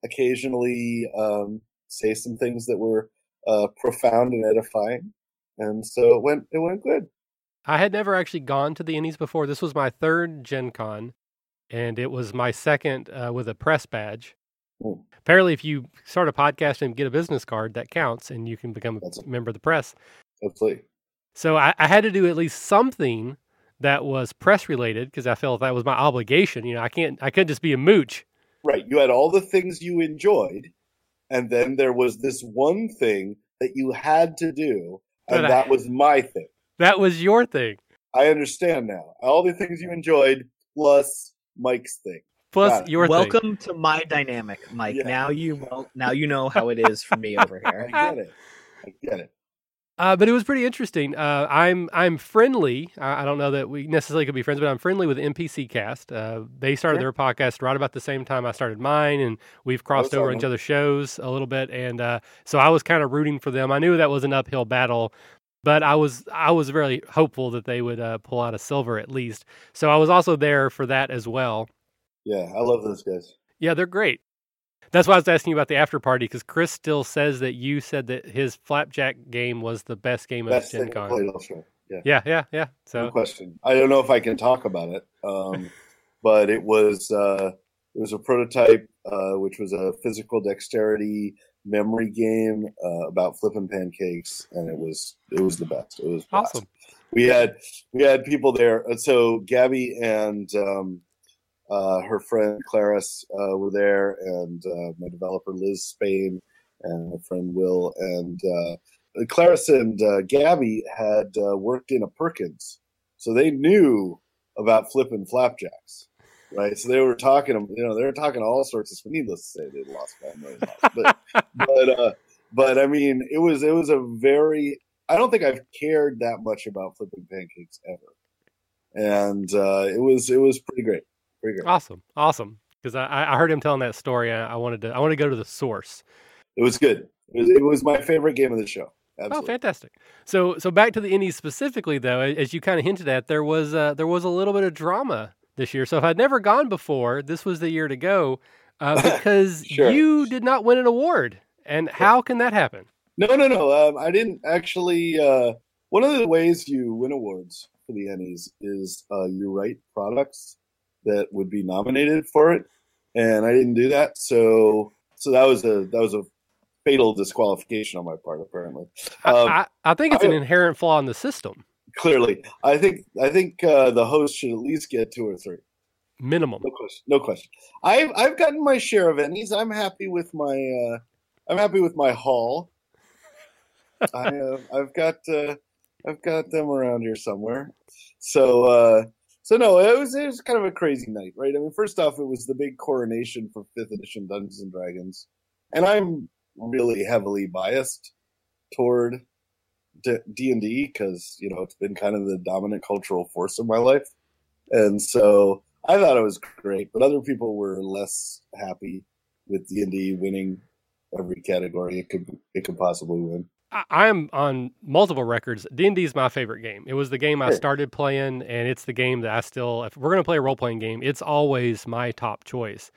occasionally um, say some things that were uh, profound and edifying. And so it went it went good. I had never actually gone to the Ennies before. This was my third Gen Con, and it was my second uh, with a press badge. Mm. Apparently, if you start a podcast and get a business card, that counts, and you can become a That's member of the press. Absolutely. So I, I had to do at least something that was press related because I felt that was my obligation. You know, I can't, I couldn't just be a mooch. Right. You had all the things you enjoyed, and then there was this one thing that you had to do, and that was my thing. That was your thing. I understand now. All the things you enjoyed plus Mike's thing. Plus your welcome thing. to my dynamic, Mike. Yeah. Now you now you know how it is for me over here. I get it. I get it. Uh, but it was pretty interesting. Uh, I'm I'm friendly. I, I, don't know that we necessarily could be friends, but I'm friendly with NPC Cast. Uh, they started their podcast right about the same time I started mine, and we've crossed over into other shows a little bit. And uh, so I was kind of rooting for them. I knew that was an uphill battle, but I was I was very hopeful that they would uh, pull out a silver at least. So I was also there for that as well. Yeah, I love those guys. Yeah, they're great. That's why I was asking you about the after party because Chris still says that you said that his flapjack game was the best game best of Gen Con. Yeah. yeah, yeah, yeah. So no question. I don't know if I can talk about it, um, but it was uh, it was a prototype, uh, which was a physical dexterity memory game uh, about flipping pancakes, and it was it was the best. It was awesome. We had we had people there. So Gabby and um, uh, her friend Claris uh, were there, and uh, my developer Liz Spain, and my friend Will, and uh, Clarissa and uh, Gabby had uh, worked in a Perkins, so they knew about flipping flapjacks, right? So they were talking, you know, they were talking all sorts of. Needless to say, they lost five million dollars, but but uh, but I mean, it was it was a very. I don't think I've cared that much about flipping pancakes ever, and uh, it was it was pretty great, pretty. Awesome, awesome. Because I, I heard him telling that story. I, wanted to I want to go to the source. It was good. It was, it was my favorite game of the show. Oh, Absolutely. Oh, fantastic! So, so back to the Ennies specifically, though, as you kind of hinted at, there was uh, there was a little bit of drama this year. So, if I'd never gone before, this was the year to go uh, because sure. you did not win an award. And how can that happen? No, no, no. Um, I didn't actually. Uh, one of the ways you win awards for the Ennies is uh, you write products that would be nominated for it, and I didn't do that. So, so that was a that was a fatal disqualification on my part, apparently. Um, I, I, think it's I, an inherent flaw in the system. Clearly, I think I think uh, the host should at least get two or three minimum. No question. No question. I've I've gotten my share of Ennies. I'm happy with my uh, I'm happy with my haul. I uh, I've got uh, I've got them around here somewhere. So uh, so no, it was it was kind of a crazy night, right? I mean, first off, it was the big coronation for fifth edition Dungeons and Dragons, and I'm really heavily biased toward D and D because you know it's been kind of the dominant cultural force of my life, and so I thought it was great. But other people were less happy with D and D winning every category it could it could possibly win. I am on multiple records. D and D is my favorite game. It was the game I started playing, and it's the game that I still. If we're gonna play a role playing game, it's always my top choice.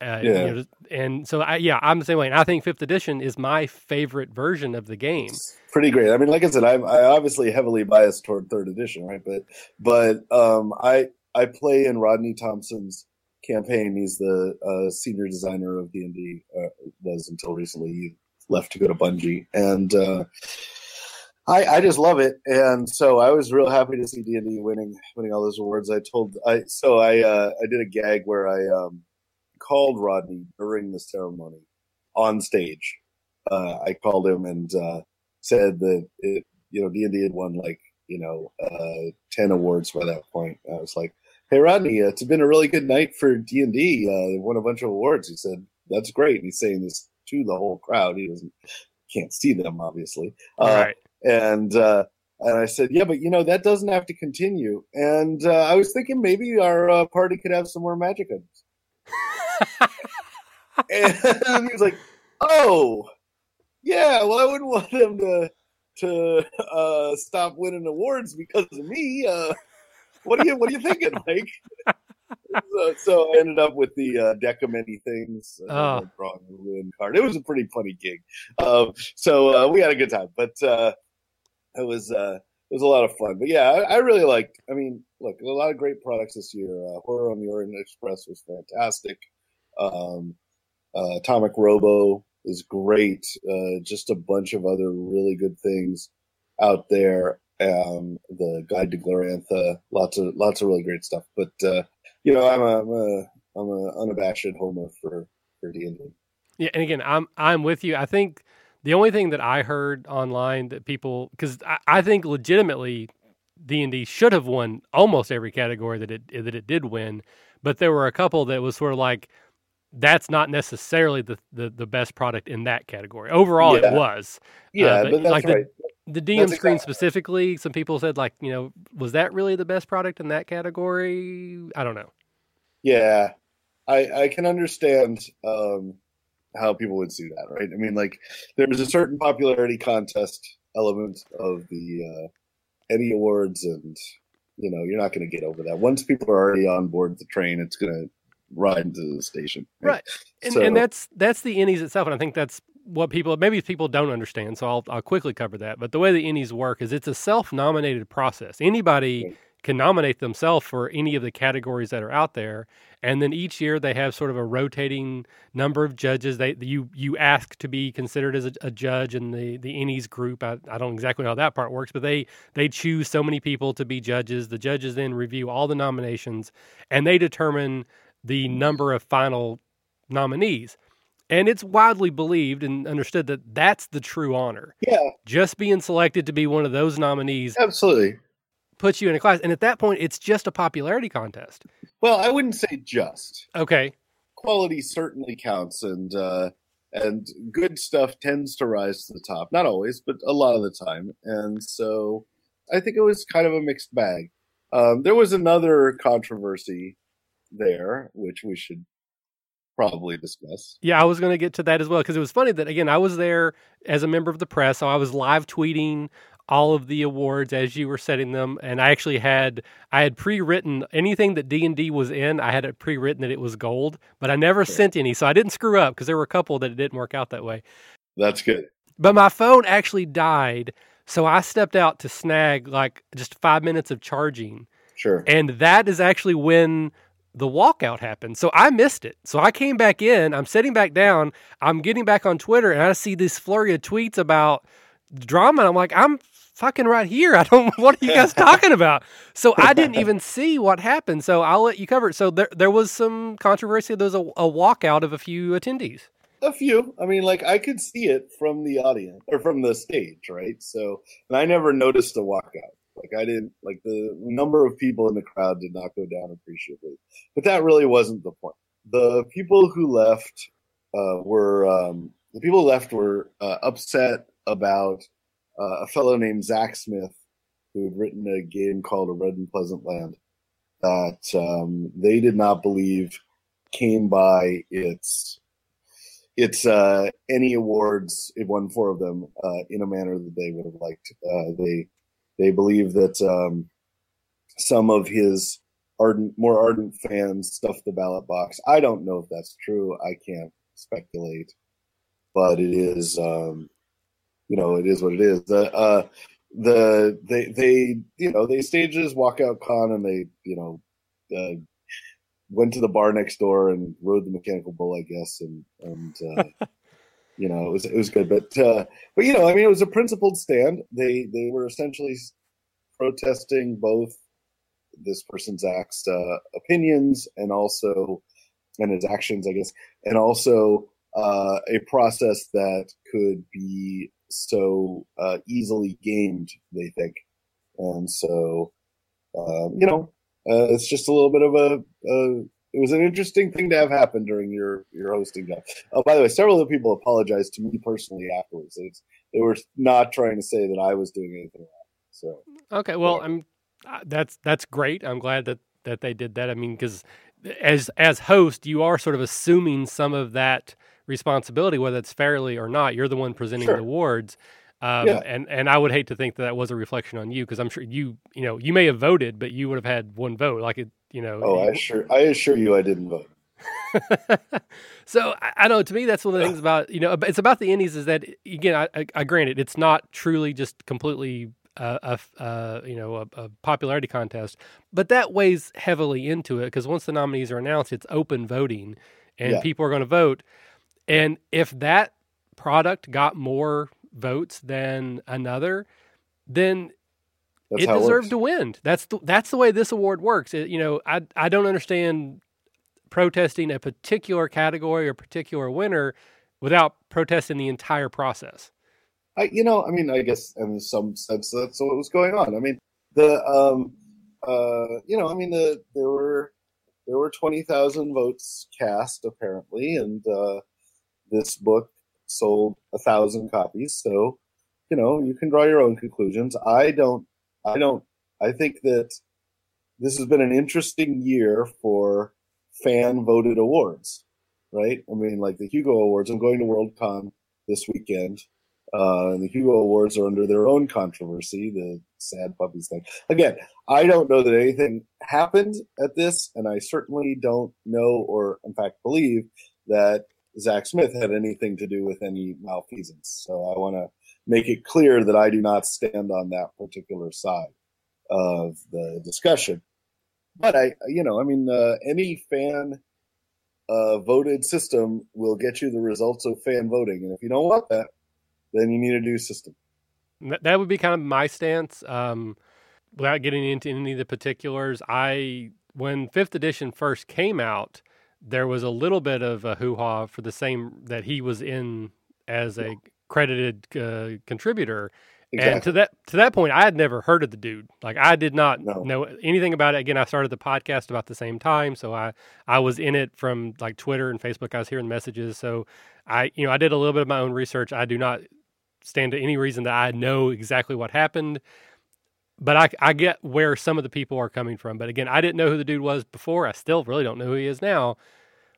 Uh, yeah. You know, and so I, yeah, I'm the same way. And I think fifth edition is my favorite version of the game. It's pretty great. I mean, like I said, I'm I obviously heavily biased toward third edition, right? But but um, I I play in Rodney Thompson's campaign. He's the uh, senior designer of D and D. Uh, was until recently. He left to go to Bungie, and uh, I, I just love it. And so I was real happy to see D and D winning winning all those awards. I told I so I uh, I did a gag where I um, called Rodney during the ceremony on stage. Uh, I called him and uh, said that it, you know D and D had won like you know ten awards by that point. I was like, hey Rodney, uh, it's been a really good night for D and D. Uh, they won a bunch of awards. He said, that's great. And he's saying this to the whole crowd. He doesn't can't see them obviously. Uh, right. And uh, and I said, yeah, but you know that doesn't have to continue. And uh, I was thinking maybe our uh, party could have some more magic items. and he was like, oh, yeah. Well, I wouldn't want them to to uh, stop winning awards because of me. Uh, what are you What are you thinking, Mike? So, so, I ended up with the uh, deck of many things. Uh, oh. Ruin card. It was a pretty funny gig. Um, so uh, we had a good time, but uh, it was uh, it was a lot of fun. But yeah, I, I, really liked. I mean, look, a lot of great products this year. Uh, Horror on the Orient Express was fantastic. Um, uh, Atomic Robo is great. Uh, just a bunch of other really good things out there um, the Guide to Glorantha, lots of lots of really great stuff. But uh, you know, I'm a, I'm a I'm a unabashed homer for for D and D. Yeah, and again, I'm I'm with you. I think the only thing that I heard online that people because I, I think legitimately D and D should have won almost every category that it that it did win, but there were a couple that was sort of like that's not necessarily the, the, the best product in that category. Overall, yeah. it was. Yeah, uh, but, but like right. the, the DM That's screen exactly. specifically, some people said like, you know, was that really the best product in that category? I don't know. Yeah, I I can understand um, how people would see that, right? I mean, like there's a certain popularity contest element of the uh, Ennie Awards, and you know, you're not going to get over that. Once people are already on board the train, it's going to ride into the station, right? right. And, so, and that's that's the Ennies itself, and I think that's what people maybe people don't understand, so I'll I'll quickly cover that. But the way the Ennies work is it's a self-nominated process. Anybody can nominate themselves for any of the categories that are out there, and then each year they have sort of a rotating number of judges. They you you ask to be considered as a, a judge in the the Ennies group. I, I don't exactly know how that part works, but they they choose so many people to be judges. The judges then review all the nominations, and they determine the number of final nominees And it's widely believed and understood that that's the true honor. Yeah. Just being selected to be one of those nominees. Absolutely. Puts you in a class. And at that point, it's just a popularity contest. Well, I wouldn't say just. Okay. Quality certainly counts. And, uh, and good stuff tends to rise to the top. Not always, but a lot of the time. And so I think it was kind of a mixed bag. Um, there was another controversy there, which we should probably discuss. Yeah, I was going to get to that as well because it was funny that again I was there as a member of the press, so I was live tweeting all of the awards as you were setting them, and I actually had I had pre-written anything that D and D was in. I had it pre-written that it was gold, but I never sure. sent any, so I didn't screw up because there were a couple that it didn't work out that way. That's good. But my phone actually died, so I stepped out to snag like just five minutes of charging. Sure. And that is actually when the walkout happened. So I missed it. So I came back in, I'm sitting back down, I'm getting back on Twitter, and I see this flurry of tweets about drama. And I'm like, I'm fucking right here. I don't what are you guys talking about? So I didn't even see what happened. So I'll let you cover it. So there there was some controversy. There was a, a walkout of a few attendees. A few. I mean, like I could see it from the audience or from the stage, right? So, and I never noticed a walkout. Like I didn't like the number of people in the crowd did not go down appreciably, but that really wasn't the point. The people who left uh, were um, the people left were uh, upset about uh, a fellow named Zak Smith who had written a game called A Red and Pleasant Land that um, they did not believe came by its its uh, Ennie awards. It won four of them uh, in a manner that they would have liked. Uh, they they believe that um, some of his ardent, more ardent fans stuffed the ballot box. I don't know if that's true. I can't speculate, but it is, um, you know, it is what it is. The uh, the they they you know they staged this walkout con and they you know uh, went to the bar next door and rode the mechanical bull, I guess, and and uh, you know, it was it was good. But uh, but you know, I mean, it was a principled stand. They they were essentially protesting both this person's acts, uh, opinions, and also and his actions, I guess, and also uh, a process that could be so uh, easily gamed. They think, and so um, you know, uh, it's just a little bit of a, a it was an interesting thing to have happen during your your hosting job. Oh, by the way, several of the people apologized to me personally afterwards. It's, they were not trying to say that I was doing anything wrong. So okay, well, yeah. I'm uh, that's that's great. I'm glad that that they did that. I mean, because as as host, you are sort of assuming some of that responsibility, whether it's fairly or not. You're the one presenting sure. the awards. Um, yeah. and, and I would hate to think that that was a reflection on you because I'm sure you, you know, you may have voted, but you would have had one vote. Like it, you know. Oh, I assure, I assure you, I didn't vote. so I, I, know to me that's one of the things about you know it's about the Ennies is that again I, I, I granted it's not truly just completely a, a, you know a, a, popularity contest, but that weighs heavily into it because once the nominees are announced, it's open voting and yeah. people are going to vote. And if that product got more votes than another, then that's it deserved it to win. That's the, that's the way this award works. It, you know, I I don't understand protesting a particular category or particular winner without protesting the entire process. I, you know, I mean, I guess in some sense that's what was going on. I mean, the, um, uh, you know, I mean, the, there were there were twenty thousand votes cast apparently, and uh, this book sold a thousand copies. So, you know, you can draw your own conclusions. I don't I don't. I think that this has been an interesting year for fan voted awards, right? I mean, like the Hugo Awards. I'm going to Worldcon this weekend. Uh, and the Hugo Awards are under their own controversy, the sad puppies thing. Again, I don't know that anything happened at this, and I certainly don't know or, in fact, believe that Zak Smith had anything to do with any malfeasance. So I want to make it clear that I do not stand on that particular side of the discussion. But I, you know, I mean, uh, any fan uh, voted system will get you the results of fan voting, and if you don't want that, then you need a new system. That would be kind of my stance. Um, without getting into any of the particulars, I when fifth edition first came out, there was a little bit of a hoo ha for the same that he was in as a credited uh, contributor. Exactly. And to that to that point, I had never heard of the dude. Like I did not no. know anything about it. Again, I started the podcast about the same time, so I I was in it from like Twitter and Facebook. I was hearing messages, so I you know I did a little bit of my own research. I do not stand to any reason that I know exactly what happened, but I I get where some of the people are coming from. But again, I didn't know who the dude was before. I still really don't know who he is now.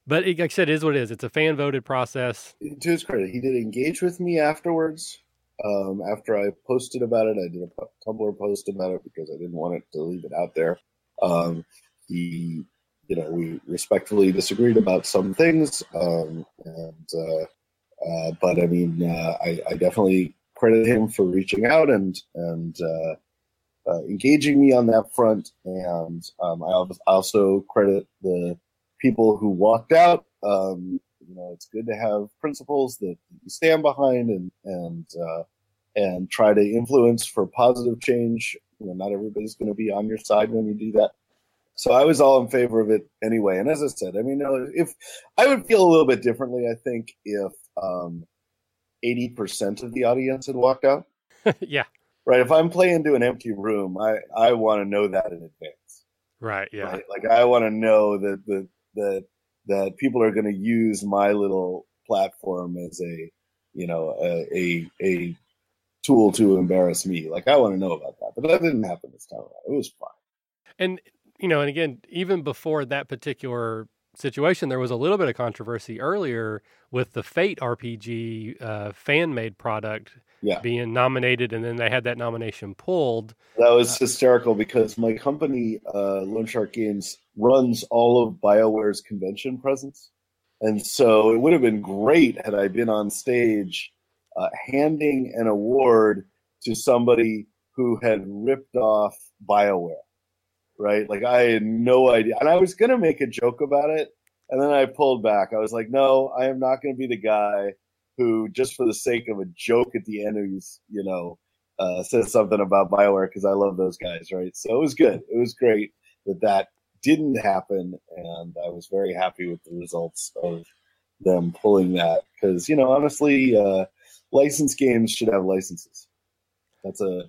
But it, like I said, it is what it is. It's a fan voted process. To his credit, he did engage with me afterwards um, after I posted about it, I did a Tumblr post about it because I didn't want it to leave it out there. Um, he, you know, we respectfully disagreed about some things, um, and uh, uh, but I mean, uh, I, I, definitely credit him for reaching out and and uh, engaging me on that front, and um, I also credit the people who walked out um, you know, it's good to have principles that you stand behind and and uh, and try to influence for positive change. You know, not everybody's going to be on your side when you do that. So I was all in favor of it anyway. And as I said, I mean, if I would feel a little bit differently, I think if um, eighty percent of the audience had walked out. yeah. Right. If I'm playing to an empty room, I I want to know that in advance. Right. Yeah. Right? Like I want to know that the that that people are going to use my little platform as a you know a, a, a tool to embarrass me. Like I want to know about that, but that didn't happen this time around. It was fine. And you know, and again, even before that particular situation, there was a little bit of controversy earlier with the Fate RPG uh, fan made product yeah. being nominated, and then they had that nomination pulled. That was uh, hysterical because my company, uh, Lone Shark Games, runs all of BioWare's convention presence. And so it would have been great had I been on stage uh, handing an award to somebody who had ripped off BioWare, right? Like I had no idea. And I was going to make a joke about it. And then I pulled back. I was like, no, I am not going to be the guy who, just for the sake of a joke at the end, who's, you know, uh, says something about BioWare because I love those guys, right? So it was good. It was great that that didn't happen. And I was very happy with the results of them pulling that because, you know, honestly, uh, licensed games should have licenses. That's a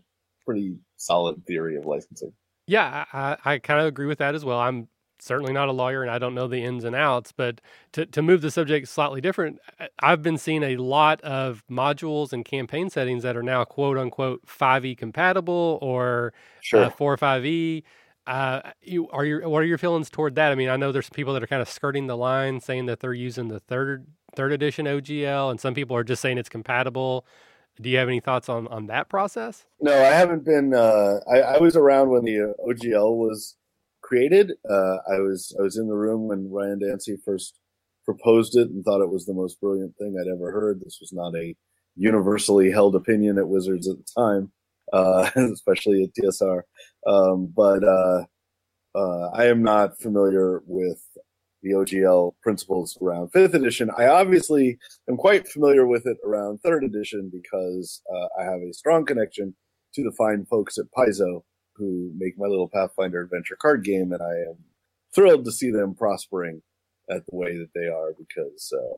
pretty solid theory of licensing. Yeah, I, I kind of agree with that as well. I'm certainly not a lawyer and I don't know the ins and outs, but to, to move the subject slightly different, I've been seeing a lot of modules and campaign settings that are now quote unquote 5e compatible or sure. uh, 4 or 5e. Uh, you are your what are your feelings toward that? I mean, I know there's people that are kind of skirting the line, saying that they're using the third third edition OGL, and some people are just saying it's compatible. Do you have any thoughts on on that process? No, I haven't been. Uh, I, I, was around when the uh, OGL was created. Uh, I was I was in the room when Ryan Dancey first proposed it and thought it was the most brilliant thing I'd ever heard. This was not a universally held opinion at Wizards at the time, uh, especially at TSR. Um, but uh, uh, I am not familiar with the OGL principles around fifth edition. I obviously am quite familiar with it around third edition because uh, I have a strong connection to the fine folks at Paizo who make my little Pathfinder adventure card game, and I am thrilled to see them prospering at the way that they are because uh,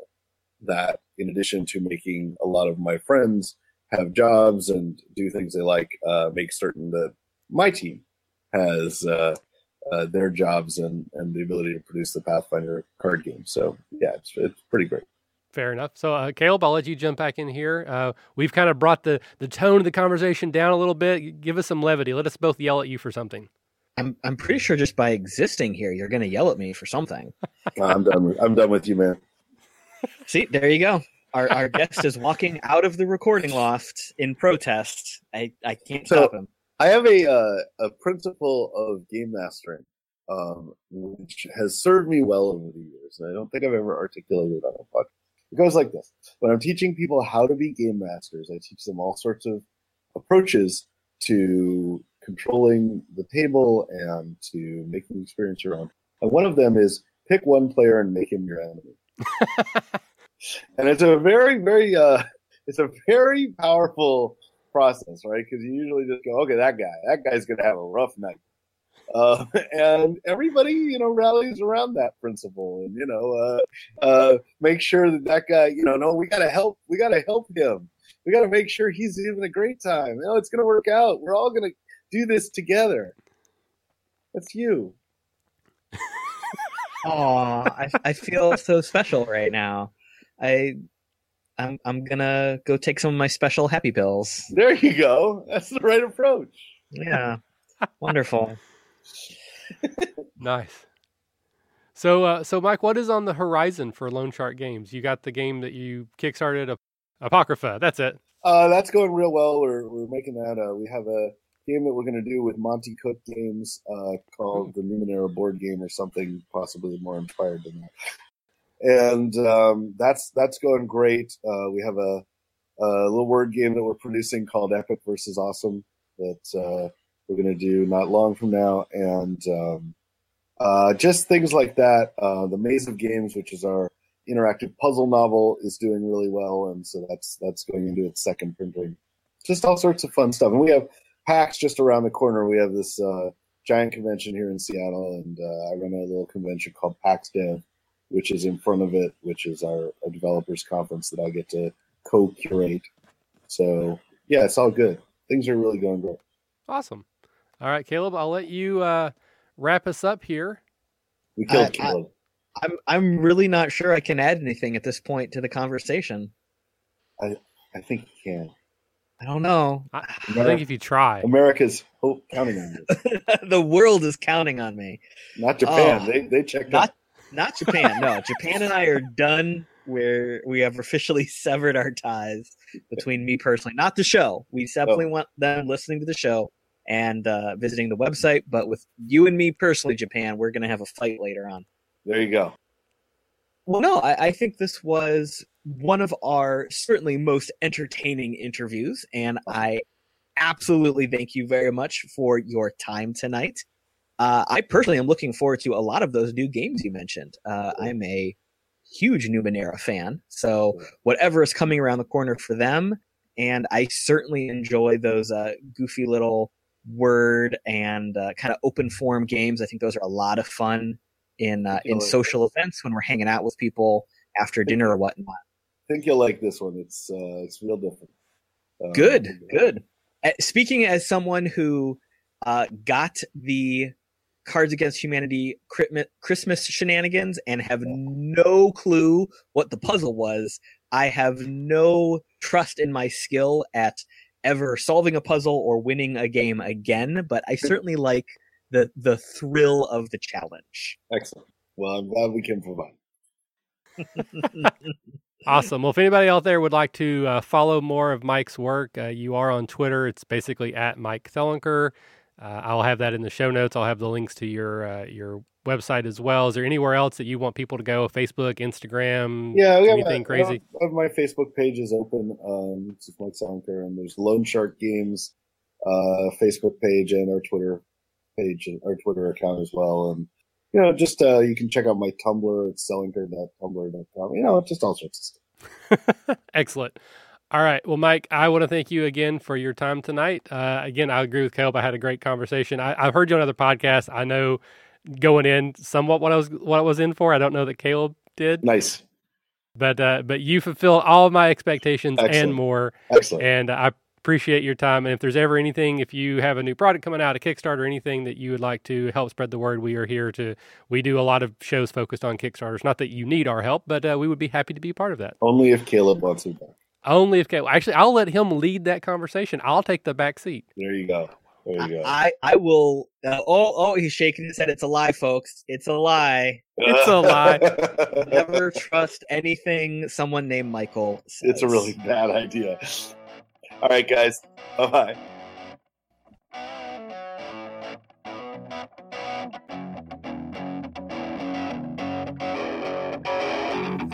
that, in addition to making a lot of my friends have jobs and do things they like, uh, makes certain that my team has uh, uh, their jobs and, and the ability to produce the Pathfinder card game. So yeah, it's, it's pretty great. Fair enough. So, uh, Caleb, I'll let you jump back in here. Uh, we've kind of brought the, the tone of the conversation down a little bit. Give us some levity. Let us both yell at you for something. I'm I'm pretty sure just by existing here, you're going to yell at me for something. I'm done. With, I'm done with you, man. See, there you go. Our our guest is walking out of the recording loft in protest. I I can't so, stop him. I have a uh, a principle of game mastering, um, which has served me well over the years, and I don't think I've ever articulated on a podcast. It goes like this: When I'm teaching people how to be game masters, I teach them all sorts of approaches to controlling the table and to making the experience your own. And one of them is pick one player and make him your enemy. and it's a very, very, uh, it's a very powerful process, right? Because you usually just go, okay, that guy, that guy's going to have a rough night. Uh, and everybody, you know, rallies around that principle, and you know, uh, uh, make sure that that guy, you know, no, we got to help, we got to help him. We got to make sure he's having a great time. You know, it's going to work out. We're all going to do this together. That's you. Oh, I, I feel so special right now. I I'm I'm gonna go take some of my special happy pills. There you go. That's the right approach. Yeah, wonderful. Nice. So, uh, so Mike, what is on the horizon for Lone Shark Games? You got the game that you kickstarted, Apocrypha. That's it. Uh, that's going real well. We're we're making that. Uh, we have a game that we're going to do with Monte Cook Games uh, called the Numenera board game or something possibly more inspired than that. And um, that's that's going great. Uh, we have a, a, little word game that we're producing called Epic versus Awesome that uh, we're going to do not long from now, and um, uh, just things like that. Uh, the Maze of Games, which is our interactive puzzle novel, is doing really well, and so that's that's going into its second printing. Just all sorts of fun stuff, and we have PAX just around the corner. We have this uh, giant convention here in Seattle, and uh, I run a little convention called PAX Dev, which is in front of it, which is our, our developers conference that I get to co-curate. So yeah, it's all good. Things are really going great. Awesome. All right, Caleb, I'll let you uh, wrap us up here. We killed I, Caleb. I, I'm I'm really not sure I can add anything at this point to the conversation. I I think you can. I don't know. I, I think if you try, America's hope counting on you. the world is counting on me. Not Japan. Oh, they they checked not, Not Japan. No, Japan and I are done. Where we have officially severed our ties between me personally, not the show. We definitely oh. want them listening to the show and uh, visiting the website. But with you and me personally, Japan, we're going to have a fight later on. There you go. Well, no, I, I think this was one of our certainly most entertaining interviews, and I absolutely thank you very much for your time tonight. Uh, I personally am looking forward to a lot of those new games you mentioned. Uh, I'm a huge Numenera fan, so whatever is coming around the corner for them, and I certainly enjoy those uh, goofy little word and uh, kind of open form games. I think those are a lot of fun in uh, in social events when we're hanging out with people after dinner or whatnot I think you'll like this one. It's uh, it's real different. Um, good, good. Uh, speaking as someone who uh, got the Cards Against Humanity Christmas shenanigans and have no clue what the puzzle was, I have no trust in my skill at ever solving a puzzle or winning a game again. But I certainly like the the thrill of the challenge. Excellent. Well, I'm glad we can provide. Awesome. Well, if anybody out there would like to uh, follow more of Mike's work, uh, you are on Twitter. It's basically at Mike Selinker. Uh, I'll have that in the show notes. I'll have the links to your uh, your website as well. Is there anywhere else that you want people to go? Facebook, Instagram? Yeah, we anything crazy? Have, my Facebook page is open. Um, it's Mike Selinker, and there's Lone Shark Games uh, Facebook page and our Twitter page, and our Twitter account as well. And you know, just uh, you can check out my Tumblr. It's selinker.tumblr.com. You know, just all sorts of stuff. Excellent. All right. Well, Mike, I want to thank you again for your time tonight. Uh, again, I agree with Caleb. I had a great conversation. I, have heard you on other podcasts. I know going in somewhat what I was what I was in for. I don't know that Caleb did. Nice. But uh, but you fulfill all of my expectations Excellent. and more. Excellent. And I appreciate your time. And if there's ever anything, if you have a new product coming out, a Kickstarter, anything that you would like to help spread the word, we are here to. We do a lot of shows focused on Kickstarters. Not that you need our help, but uh, we would be happy to be a part of that. Only if Caleb wants it back. Only if Caleb. Actually, I'll let him lead that conversation. I'll take the back seat. There you go. There you go. I I will. Uh, oh oh, he's shaking his head. It's a lie, folks. It's a lie. It's a lie. Never trust anything someone named Michael. Says. It's a really bad idea. All right, guys. Bye bye.